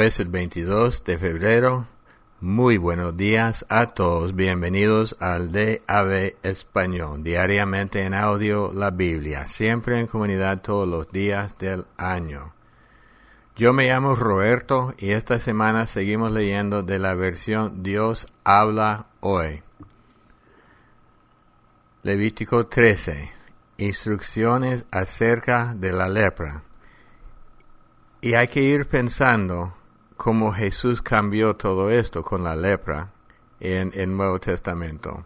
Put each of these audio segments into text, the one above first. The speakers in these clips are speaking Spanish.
Hoy es el 22 de febrero. Muy buenos días a todos. Bienvenidos al DAB Español. Diariamente en audio la Biblia. Siempre en comunidad todos los días del año. Yo me llamo Roberto y esta semana seguimos leyendo de la versión Dios habla hoy. Levítico 13. Instrucciones acerca de la lepra. Y hay que ir pensando cómo Jesús cambió todo esto con la lepra en el Nuevo Testamento.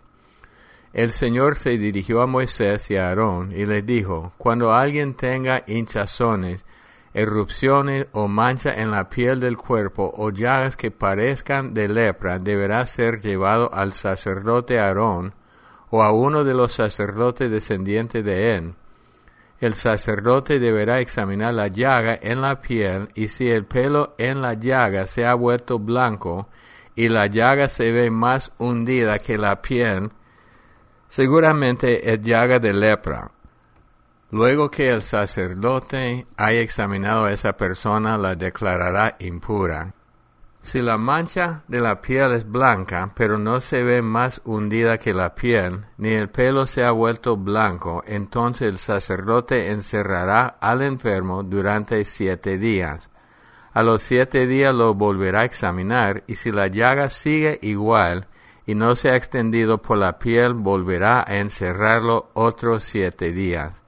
El Señor se dirigió a Moisés y a Aarón y les dijo, cuando alguien tenga hinchazones, erupciones o mancha en la piel del cuerpo o llagas que parezcan de lepra, deberá ser llevado al sacerdote Aarón o a uno de los sacerdotes descendientes de él el sacerdote deberá examinar la llaga en la piel y si el pelo en la llaga se ha vuelto blanco y la llaga se ve más hundida que la piel, seguramente es llaga de lepra. Luego que el sacerdote haya examinado a esa persona, la declarará impura. Si la mancha de la piel es blanca, pero no se ve más hundida que la piel, ni el pelo se ha vuelto blanco, entonces el sacerdote encerrará al enfermo durante siete días. A los siete días lo volverá a examinar, y si la llaga sigue igual y no se ha extendido por la piel, volverá a encerrarlo otros siete días.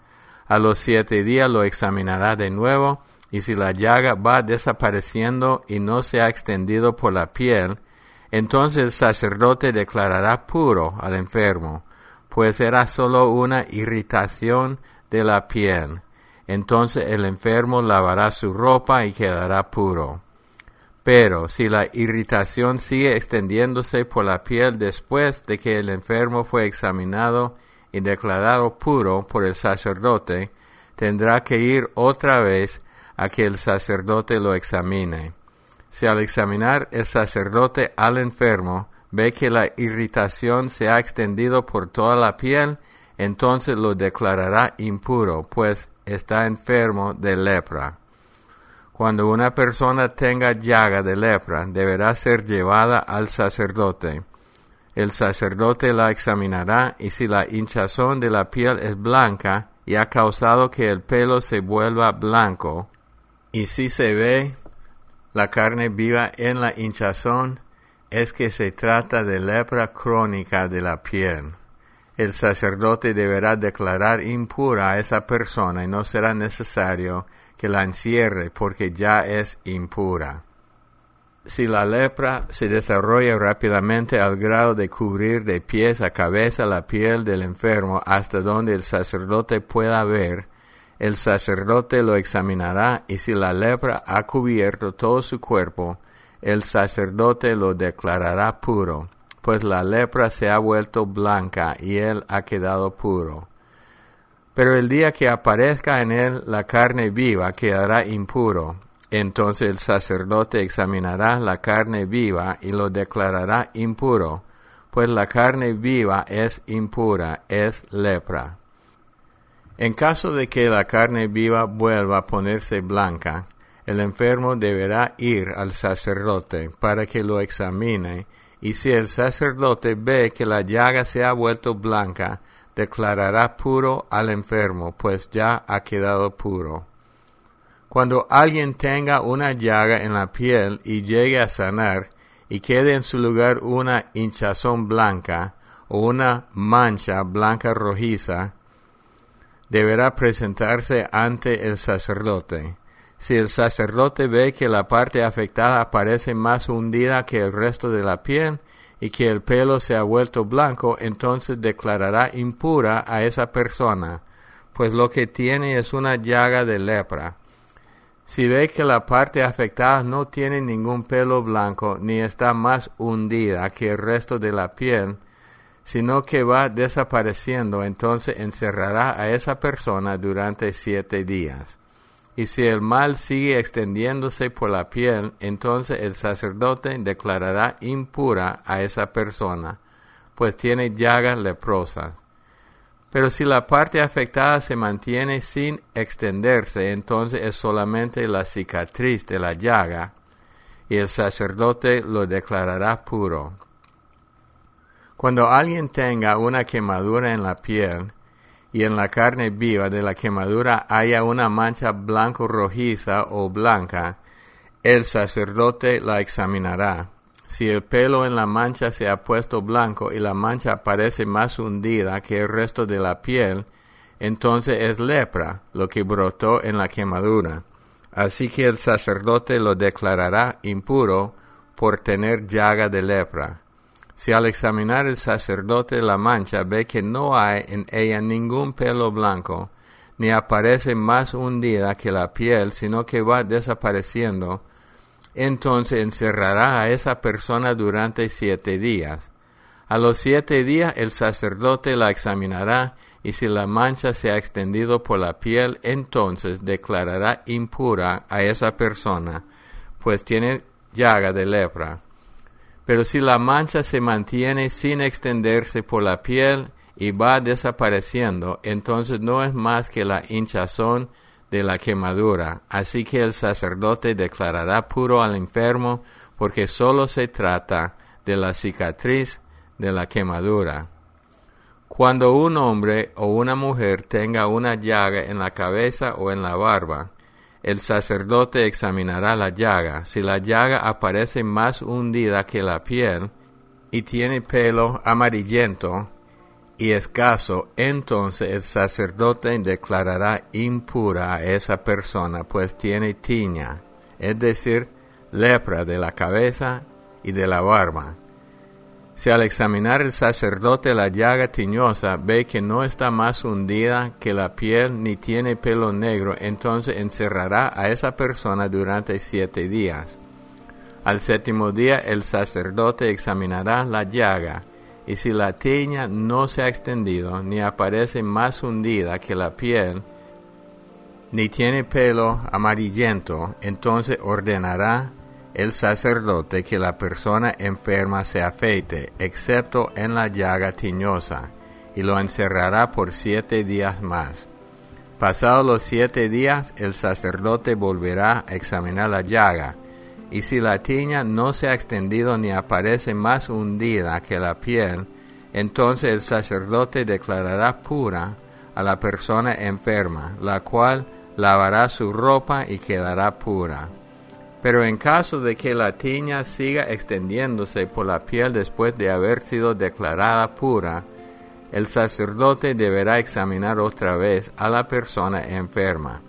A los siete días lo examinará de nuevo, y si la llaga va desapareciendo y no se ha extendido por la piel, entonces el sacerdote declarará puro al enfermo, pues era solo una irritación de la piel. Entonces el enfermo lavará su ropa y quedará puro. Pero si la irritación sigue extendiéndose por la piel después de que el enfermo fue examinado y declarado puro por el sacerdote, tendrá que ir otra vez a que el sacerdote lo examine. Si al examinar el sacerdote al enfermo ve que la irritación se ha extendido por toda la piel, entonces lo declarará impuro, pues está enfermo de lepra. Cuando una persona tenga llaga de lepra, deberá ser llevada al sacerdote. El sacerdote la examinará y si la hinchazón de la piel es blanca y ha causado que el pelo se vuelva blanco, y si se ve la carne viva en la hinchazón, es que se trata de lepra crónica de la piel. El sacerdote deberá declarar impura a esa persona y no será necesario que la encierre porque ya es impura. Si la lepra se desarrolla rápidamente al grado de cubrir de pies a cabeza la piel del enfermo hasta donde el sacerdote pueda ver, el sacerdote lo examinará y si la lepra ha cubierto todo su cuerpo, el sacerdote lo declarará puro, pues la lepra se ha vuelto blanca y él ha quedado puro. Pero el día que aparezca en él la carne viva quedará impuro. Entonces el sacerdote examinará la carne viva y lo declarará impuro, pues la carne viva es impura, es lepra. En caso de que la carne viva vuelva a ponerse blanca, el enfermo deberá ir al sacerdote para que lo examine, y si el sacerdote ve que la llaga se ha vuelto blanca, declarará puro al enfermo, pues ya ha quedado puro. Cuando alguien tenga una llaga en la piel y llegue a sanar, y quede en su lugar una hinchazón blanca o una mancha blanca rojiza, deberá presentarse ante el sacerdote. Si el sacerdote ve que la parte afectada parece más hundida que el resto de la piel y que el pelo se ha vuelto blanco, entonces declarará impura a esa persona, pues lo que tiene es una llaga de lepra. Si ve que la parte afectada no tiene ningún pelo blanco ni está más hundida que el resto de la piel, sino que va desapareciendo, entonces encerrará a esa persona durante siete días. Y si el mal sigue extendiéndose por la piel, entonces el sacerdote declarará impura a esa persona, pues tiene llagas leprosas. Pero si la parte afectada se mantiene sin extenderse, entonces es solamente la cicatriz de la llaga, y el sacerdote lo declarará puro. Cuando alguien tenga una quemadura en la piel, y en la carne viva de la quemadura haya una mancha blanco rojiza o blanca, el sacerdote la examinará. Si el pelo en la mancha se ha puesto blanco y la mancha parece más hundida que el resto de la piel, entonces es lepra lo que brotó en la quemadura. Así que el sacerdote lo declarará impuro por tener llaga de lepra. Si al examinar el sacerdote la mancha ve que no hay en ella ningún pelo blanco, ni aparece más hundida que la piel, sino que va desapareciendo, entonces encerrará a esa persona durante siete días. A los siete días el sacerdote la examinará y si la mancha se ha extendido por la piel, entonces declarará impura a esa persona, pues tiene llaga de lepra. Pero si la mancha se mantiene sin extenderse por la piel y va desapareciendo, entonces no es más que la hinchazón de la quemadura. Así que el sacerdote declarará puro al enfermo porque solo se trata de la cicatriz de la quemadura. Cuando un hombre o una mujer tenga una llaga en la cabeza o en la barba, el sacerdote examinará la llaga. Si la llaga aparece más hundida que la piel y tiene pelo amarillento y escaso, entonces el sacerdote declarará impura a esa persona, pues tiene tiña, es decir, lepra de la cabeza y de la barba. Si al examinar el sacerdote la llaga tiñosa ve que no está más hundida que la piel ni tiene pelo negro, entonces encerrará a esa persona durante siete días. Al séptimo día el sacerdote examinará la llaga, y si la tiña no se ha extendido ni aparece más hundida que la piel, ni tiene pelo amarillento, entonces ordenará el sacerdote que la persona enferma se afeite, excepto en la llaga tiñosa, y lo encerrará por siete días más. Pasados los siete días, el sacerdote volverá a examinar la llaga, y si la tiña no se ha extendido ni aparece más hundida que la piel, entonces el sacerdote declarará pura a la persona enferma, la cual lavará su ropa y quedará pura. Pero en caso de que la tiña siga extendiéndose por la piel después de haber sido declarada pura, el sacerdote deberá examinar otra vez a la persona enferma.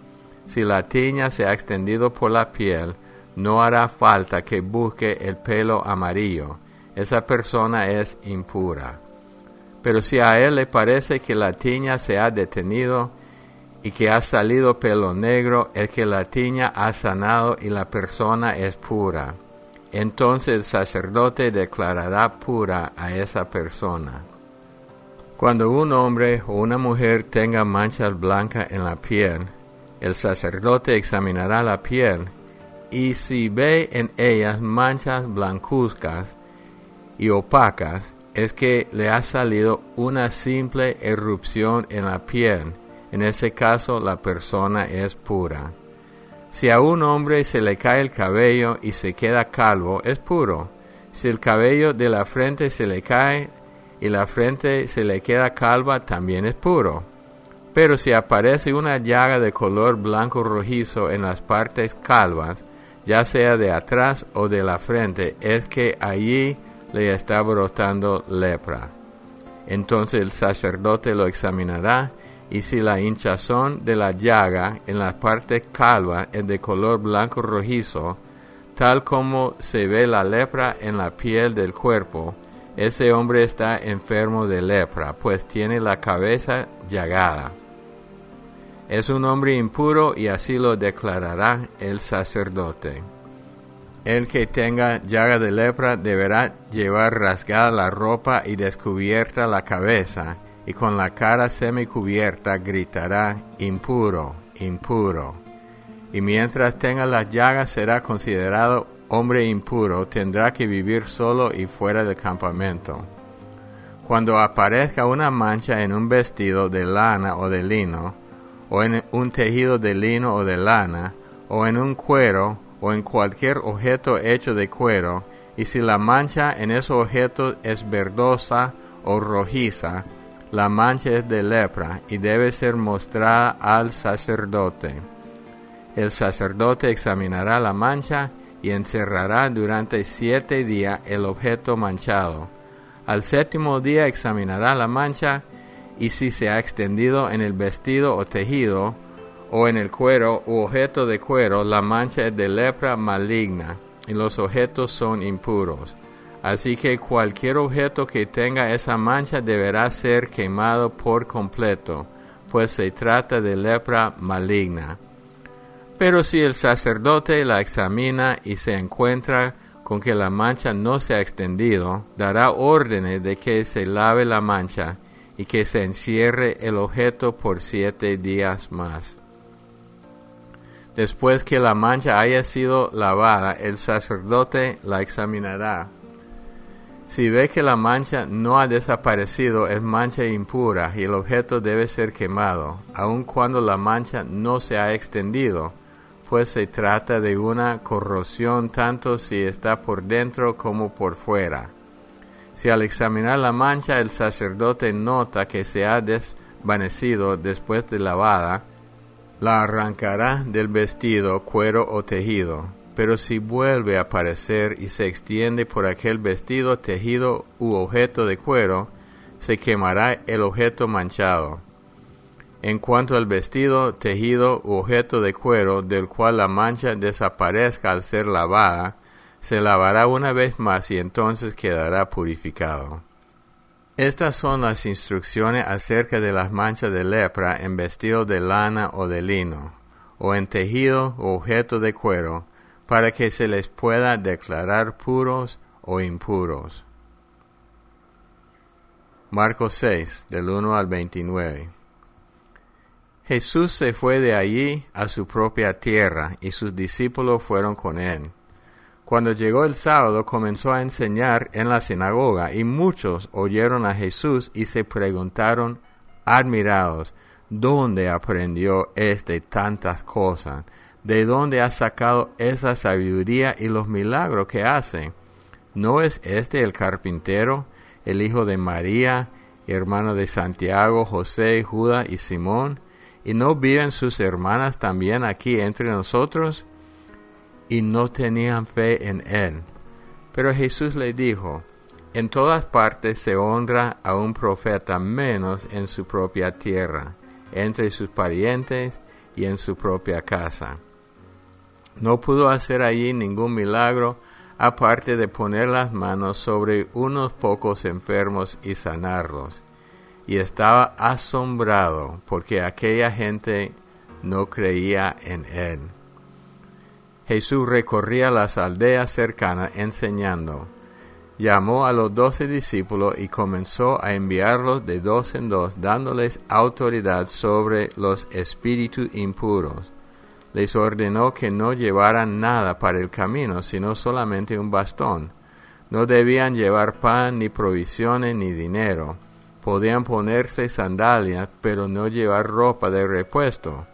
Si la tiña se ha extendido por la piel, no hará falta que busque el pelo amarillo. Esa persona es impura. Pero si a él le parece que la tiña se ha detenido, y que ha salido pelo negro, el que la tiña ha sanado y la persona es pura. Entonces el sacerdote declarará pura a esa persona. Cuando un hombre o una mujer tenga manchas blancas en la piel, el sacerdote examinará la piel y si ve en ellas manchas blancuzcas y opacas, es que le ha salido una simple erupción en la piel en ese caso la persona es pura. Si a un hombre se le cae el cabello y se queda calvo, es puro. Si el cabello de la frente se le cae y la frente se le queda calva, también es puro. Pero si aparece una llaga de color blanco rojizo en las partes calvas, ya sea de atrás o de la frente, es que allí le está brotando lepra. Entonces el sacerdote lo examinará y si la hinchazón de la llaga en la parte calva es de color blanco rojizo, tal como se ve la lepra en la piel del cuerpo, ese hombre está enfermo de lepra, pues tiene la cabeza llagada. Es un hombre impuro y así lo declarará el sacerdote. El que tenga llaga de lepra deberá llevar rasgada la ropa y descubierta la cabeza, y con la cara semicubierta gritará, impuro, impuro. Y mientras tenga las llagas será considerado hombre impuro, tendrá que vivir solo y fuera del campamento. Cuando aparezca una mancha en un vestido de lana o de lino, o en un tejido de lino o de lana, o en un cuero, o en cualquier objeto hecho de cuero, y si la mancha en ese objeto es verdosa o rojiza, la mancha es de lepra y debe ser mostrada al sacerdote. El sacerdote examinará la mancha y encerrará durante siete días el objeto manchado. Al séptimo día examinará la mancha y si se ha extendido en el vestido o tejido, o en el cuero u objeto de cuero, la mancha es de lepra maligna y los objetos son impuros. Así que cualquier objeto que tenga esa mancha deberá ser quemado por completo, pues se trata de lepra maligna. Pero si el sacerdote la examina y se encuentra con que la mancha no se ha extendido, dará órdenes de que se lave la mancha y que se encierre el objeto por siete días más. Después que la mancha haya sido lavada, el sacerdote la examinará si ve que la mancha no ha desaparecido, es mancha impura y el objeto debe ser quemado, aun cuando la mancha no se ha extendido, pues se trata de una corrosión tanto si está por dentro como por fuera. Si al examinar la mancha el sacerdote nota que se ha desvanecido después de lavada, la arrancará del vestido, cuero o tejido pero si vuelve a aparecer y se extiende por aquel vestido, tejido u objeto de cuero, se quemará el objeto manchado. En cuanto al vestido, tejido u objeto de cuero del cual la mancha desaparezca al ser lavada, se lavará una vez más y entonces quedará purificado. Estas son las instrucciones acerca de las manchas de lepra en vestido de lana o de lino, o en tejido u objeto de cuero, para que se les pueda declarar puros o impuros. Marcos 6, del 1 al 29. Jesús se fue de allí a su propia tierra y sus discípulos fueron con él. Cuando llegó el sábado comenzó a enseñar en la sinagoga y muchos oyeron a Jesús y se preguntaron admirados, ¿dónde aprendió éste tantas cosas? ¿De dónde ha sacado esa sabiduría y los milagros que hace? ¿No es este el carpintero, el hijo de María, hermano de Santiago, José, Judas y Simón? ¿Y no viven sus hermanas también aquí entre nosotros? Y no tenían fe en él. Pero Jesús le dijo, en todas partes se honra a un profeta menos en su propia tierra, entre sus parientes y en su propia casa. No pudo hacer allí ningún milagro aparte de poner las manos sobre unos pocos enfermos y sanarlos. Y estaba asombrado porque aquella gente no creía en él. Jesús recorría las aldeas cercanas enseñando. Llamó a los doce discípulos y comenzó a enviarlos de dos en dos, dándoles autoridad sobre los espíritus impuros les ordenó que no llevaran nada para el camino, sino solamente un bastón. No debían llevar pan, ni provisiones, ni dinero. Podían ponerse sandalias, pero no llevar ropa de repuesto.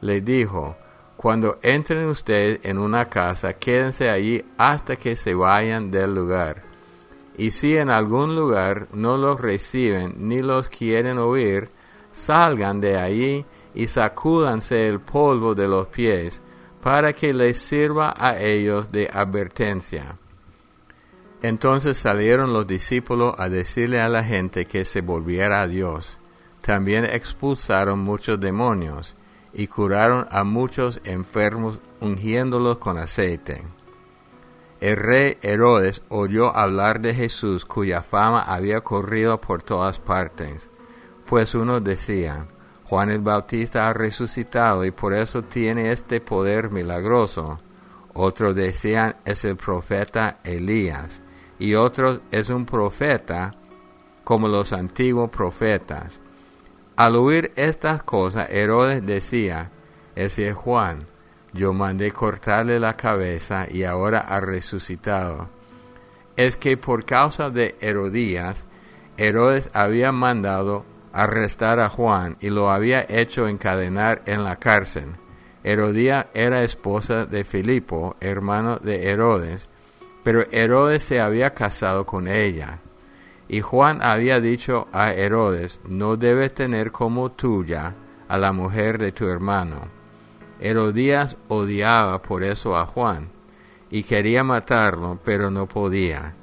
Le dijo, cuando entren ustedes en una casa, quédense allí hasta que se vayan del lugar. Y si en algún lugar no los reciben ni los quieren oír, salgan de allí y sacúdanse el polvo de los pies, para que les sirva a ellos de advertencia. Entonces salieron los discípulos a decirle a la gente que se volviera a Dios. También expulsaron muchos demonios y curaron a muchos enfermos ungiéndolos con aceite. El rey Herodes oyó hablar de Jesús cuya fama había corrido por todas partes, pues unos decían, Juan el Bautista ha resucitado y por eso tiene este poder milagroso. Otros decían es el profeta Elías y otros es un profeta como los antiguos profetas. Al oír estas cosas, Herodes decía, ese es Juan, yo mandé cortarle la cabeza y ahora ha resucitado. Es que por causa de Herodías, Herodes había mandado arrestar a Juan y lo había hecho encadenar en la cárcel. Herodía era esposa de Filipo, hermano de Herodes, pero Herodes se había casado con ella. Y Juan había dicho a Herodes, no debes tener como tuya a la mujer de tu hermano. Herodías odiaba por eso a Juan, y quería matarlo, pero no podía,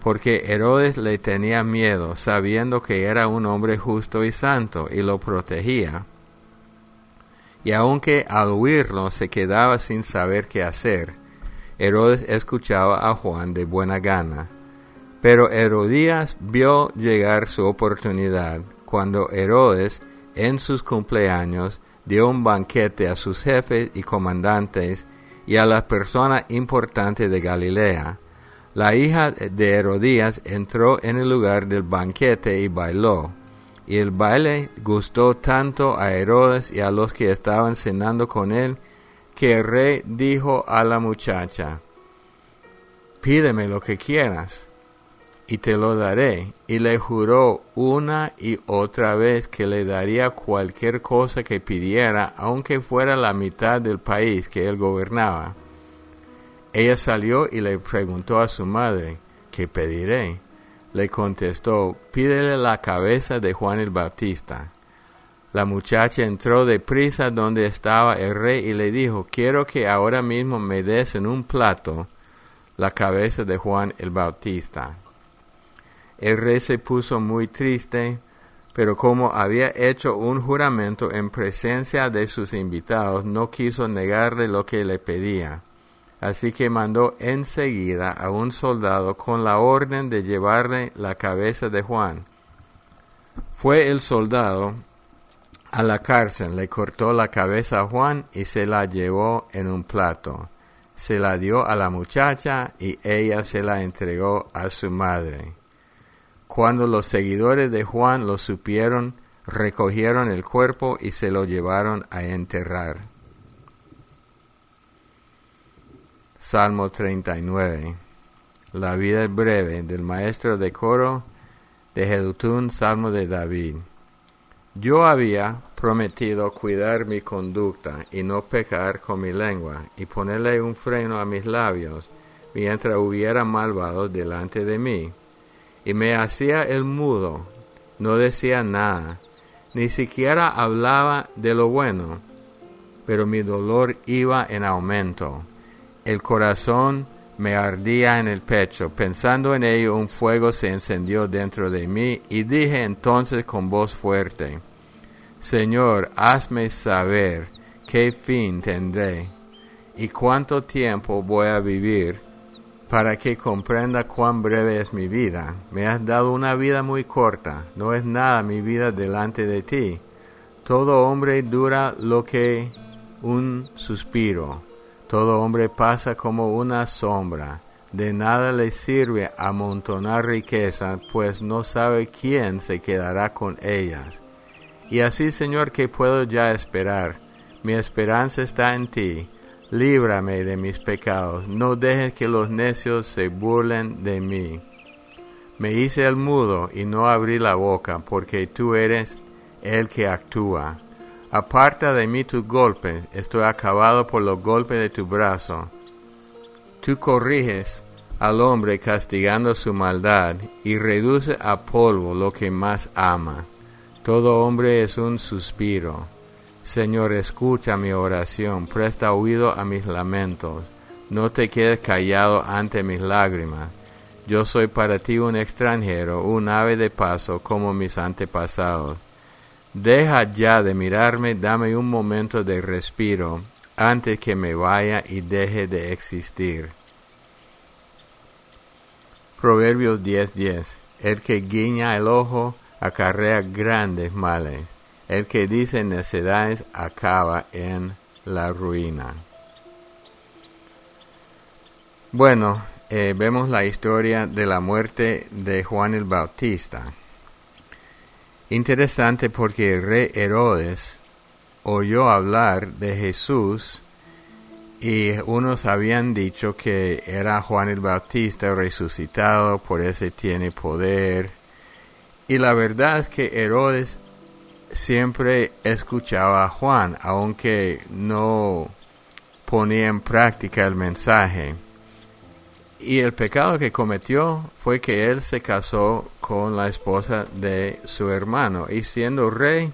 porque Herodes le tenía miedo, sabiendo que era un hombre justo y santo, y lo protegía y aunque al oírlo se quedaba sin saber qué hacer, Herodes escuchaba a Juan de buena gana. Pero Herodías vio llegar su oportunidad cuando Herodes, en sus cumpleaños, dio un banquete a sus jefes y comandantes y a las personas importantes de Galilea. La hija de Herodías entró en el lugar del banquete y bailó y el baile gustó tanto a Herodes y a los que estaban cenando con él, que el rey dijo a la muchacha, pídeme lo que quieras, y te lo daré. Y le juró una y otra vez que le daría cualquier cosa que pidiera, aunque fuera la mitad del país que él gobernaba. Ella salió y le preguntó a su madre, ¿qué pediré? le contestó, pídele la cabeza de Juan el Bautista. La muchacha entró de prisa donde estaba el rey y le dijo, quiero que ahora mismo me des en un plato la cabeza de Juan el Bautista. El rey se puso muy triste, pero como había hecho un juramento en presencia de sus invitados, no quiso negarle lo que le pedía. Así que mandó enseguida a un soldado con la orden de llevarle la cabeza de Juan. Fue el soldado a la cárcel, le cortó la cabeza a Juan y se la llevó en un plato. Se la dio a la muchacha y ella se la entregó a su madre. Cuando los seguidores de Juan lo supieron, recogieron el cuerpo y se lo llevaron a enterrar. Salmo 39. La vida breve del maestro de coro de Jedutún, Salmo de David. Yo había prometido cuidar mi conducta y no pecar con mi lengua y ponerle un freno a mis labios mientras hubiera malvado delante de mí. Y me hacía el mudo, no decía nada, ni siquiera hablaba de lo bueno, pero mi dolor iba en aumento el corazón me ardía en el pecho. Pensando en ello, un fuego se encendió dentro de mí y dije entonces con voz fuerte, Señor, hazme saber qué fin tendré y cuánto tiempo voy a vivir para que comprenda cuán breve es mi vida. Me has dado una vida muy corta, no es nada mi vida delante de ti. Todo hombre dura lo que un suspiro todo hombre pasa como una sombra. De nada le sirve amontonar riqueza, pues no sabe quién se quedará con ellas. Y así, Señor, que puedo ya esperar. Mi esperanza está en ti. Líbrame de mis pecados. No dejes que los necios se burlen de mí. Me hice el mudo y no abrí la boca, porque tú eres el que actúa. Aparta de mí tu golpe, estoy acabado por los golpes de tu brazo. Tú corriges al hombre castigando su maldad y reduce a polvo lo que más ama. Todo hombre es un suspiro. Señor, escucha mi oración, presta oído a mis lamentos. No te quedes callado ante mis lágrimas. Yo soy para ti un extranjero, un ave de paso como mis antepasados. Deja ya de mirarme, dame un momento de respiro antes que me vaya y deje de existir. Proverbios 10:10 El que guiña el ojo acarrea grandes males. El que dice necedades acaba en la ruina. Bueno, eh, vemos la historia de la muerte de Juan el Bautista. Interesante porque el rey Herodes oyó hablar de Jesús y unos habían dicho que era Juan el Bautista resucitado, por ese tiene poder. Y la verdad es que Herodes siempre escuchaba a Juan, aunque no ponía en práctica el mensaje. Y el pecado que cometió fue que él se casó con la esposa de su hermano y siendo rey,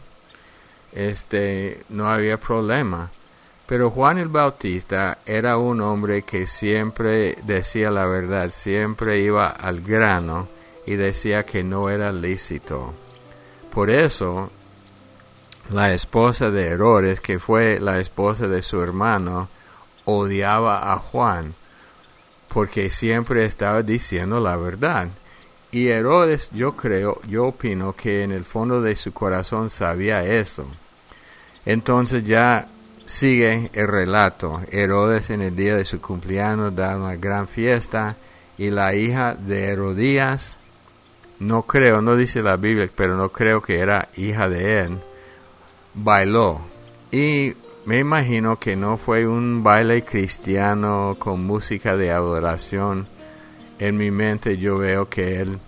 este, no había problema. Pero Juan el Bautista era un hombre que siempre decía la verdad, siempre iba al grano y decía que no era lícito. Por eso, la esposa de Herodes, que fue la esposa de su hermano, odiaba a Juan porque siempre estaba diciendo la verdad. Y Herodes, yo creo, yo opino que en el fondo de su corazón sabía esto. Entonces ya sigue el relato. Herodes en el día de su cumpleaños da una gran fiesta y la hija de Herodías, no creo, no dice la Biblia, pero no creo que era hija de él, bailó. Y me imagino que no fue un baile cristiano con música de adoración. En mi mente yo veo que él,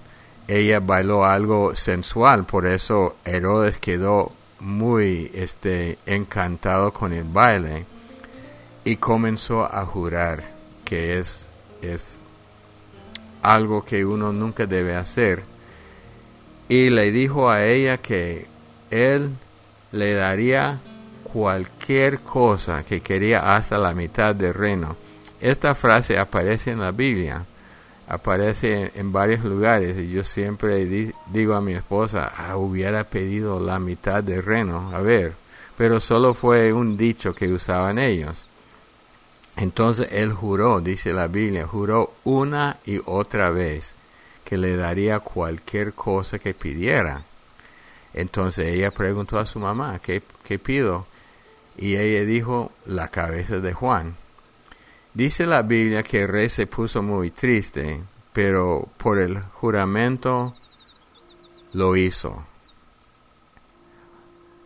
ella bailó algo sensual, por eso Herodes quedó muy este, encantado con el baile y comenzó a jurar que es, es algo que uno nunca debe hacer. Y le dijo a ella que él le daría cualquier cosa que quería hasta la mitad del reino. Esta frase aparece en la Biblia, aparece en, varios lugares y yo siempre digo a mi esposa, ah, hubiera pedido la mitad del reino, a ver, pero solo fue un dicho que usaban ellos. Entonces él juró, dice la Biblia, juró una y otra vez que le daría cualquier cosa que pidiera. Entonces ella preguntó a su mamá, ¿qué, qué pido? y ella dijo la cabeza de Juan. Dice la Biblia que el rey se puso muy triste, pero por el juramento lo hizo.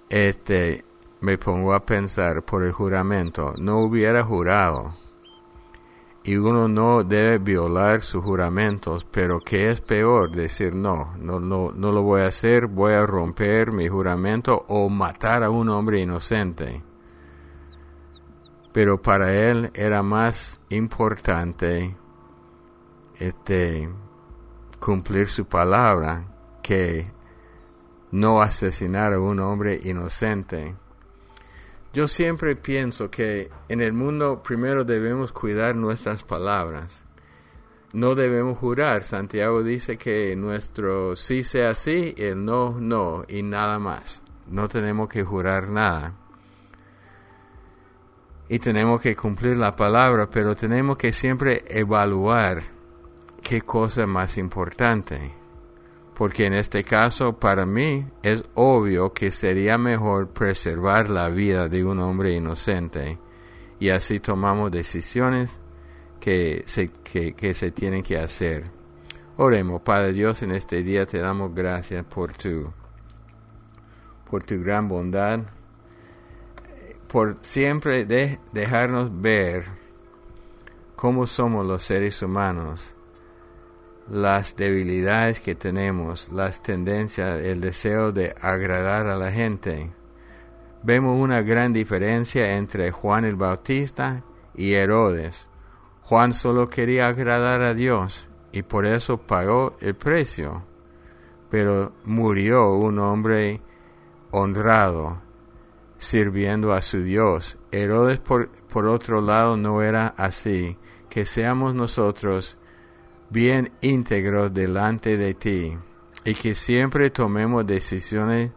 Este, me pongo a pensar por el juramento, no hubiera jurado. Y uno no debe violar sus juramentos, pero ¿qué es peor? Decir no, no, no, no lo voy a hacer, voy a romper mi juramento o matar a un hombre inocente pero para él era más importante este cumplir su palabra que no asesinar a un hombre inocente. Yo siempre pienso que en el mundo primero debemos cuidar nuestras palabras. No debemos jurar. Santiago dice que nuestro sí sea sí el no, no y nada más. No tenemos que jurar nada y tenemos que cumplir la palabra, pero tenemos que siempre evaluar qué cosa más importante. Porque en este caso, para mí, es obvio que sería mejor preservar la vida de un hombre inocente. Y así tomamos decisiones que se, que, se tienen que hacer. Oremos, Padre Dios, en este día te damos gracias por tu, por tu gran bondad por siempre de dejarnos ver cómo somos los seres humanos, las debilidades que tenemos, las tendencias, el deseo de agradar a la gente. Vemos una gran diferencia entre Juan el Bautista y Herodes. Juan solo quería agradar a Dios y por eso pagó el precio, pero murió un hombre honrado sirviendo a su Dios. Herodes, por, por otro lado, no era así. Que seamos nosotros bien íntegros delante de ti y que siempre tomemos decisiones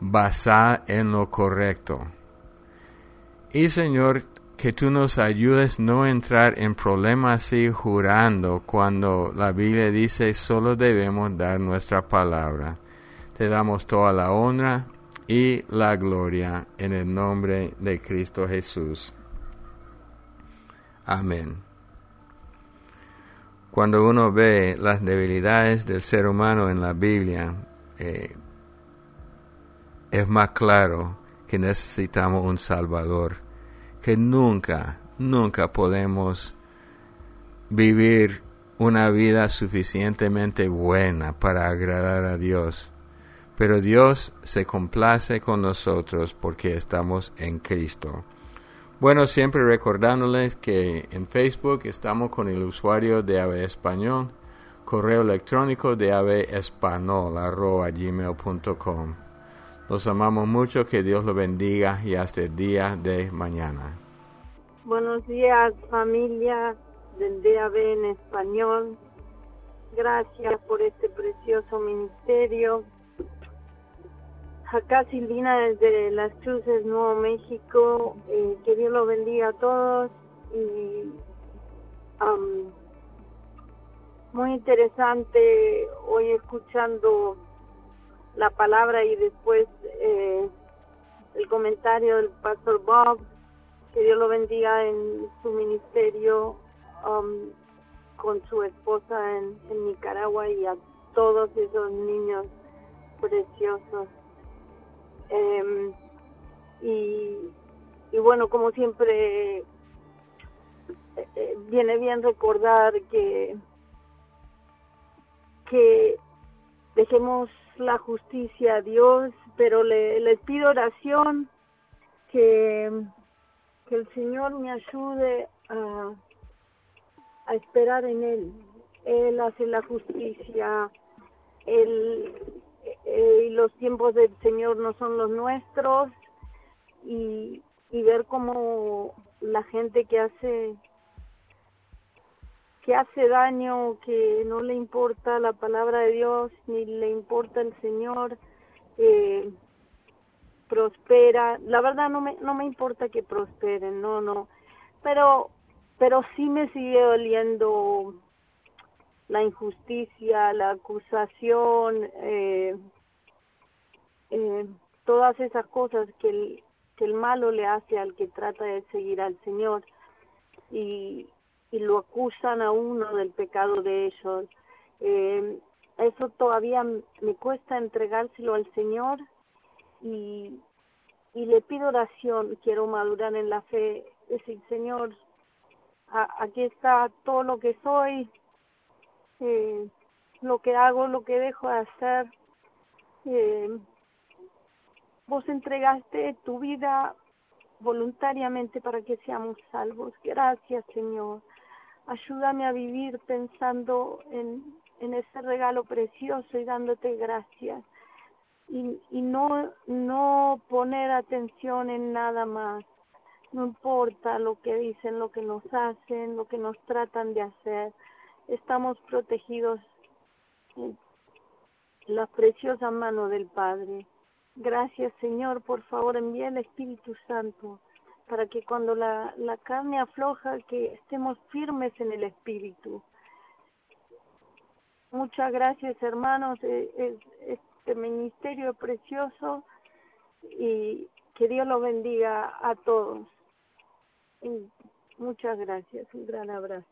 basadas en lo correcto. Y Señor, que tú nos ayudes no entrar en problemas así jurando cuando la Biblia dice solo debemos dar nuestra palabra. Te damos toda la honra y la gloria en el nombre de Cristo Jesús. Amén. Cuando uno ve las debilidades del ser humano en la Biblia, eh, es más claro que necesitamos un Salvador, que nunca, nunca podemos vivir una vida suficientemente buena para agradar a Dios pero Dios se complace con nosotros porque estamos en Cristo. Bueno, siempre recordándoles que en Facebook estamos con el usuario de Ave Español, correo electrónico de aveespanol.gmail.com. Los amamos mucho, que Dios los bendiga y hasta el día de mañana. Buenos días familia del DAB en español. Gracias por este precioso ministerio Acá Silvina desde Las Cruces, Nuevo México. Eh, que Dios los bendiga a todos. Y muy interesante hoy escuchando la palabra y después eh, el comentario del pastor Bob. Que Dios lo bendiga en su ministerio con su esposa en Nicaragua y a todos esos niños preciosos. Em, y, bueno, como siempre, eh, eh, viene bien recordar que, que dejemos la justicia a Dios, pero le, les pido oración que, que el Señor me ayude a, a esperar en Él. Él hace la justicia, Él eh, los tiempos del Señor no son los nuestros y, y ver cómo la gente que hace que hace daño, que no le importa la palabra de Dios, ni le importa el Señor, eh, prospera. La verdad no me, no me importa que prosperen, no, no. Pero, pero sí me sigue doliendo la injusticia, la acusación, eh, eh, todas esas cosas que el, que el malo le hace al que trata de seguir al Señor y, y lo acusan a uno del pecado de ellos. Eh, eso todavía me cuesta entregárselo al Señor y, y le pido oración, quiero madurar en la fe, decir, Señor, aquí está todo lo que soy, eh, lo que hago, lo que dejo de hacer. Eh, vos entregaste tu vida voluntariamente para que seamos salvos. Gracias, Señor. Ayúdame a vivir pensando en, ese regalo precioso y dándote gracias. Y, no poner atención en nada más. No importa lo que dicen, lo que nos hacen, lo que nos tratan de hacer estamos protegidos en la preciosa mano del Padre. Gracias Señor, por favor envía el Espíritu Santo para que cuando la, la carne afloja, que estemos firmes en el Espíritu. Muchas gracias hermanos, e, este ministerio precioso y que Dios lo bendiga a todos. muchas gracias, un gran abrazo.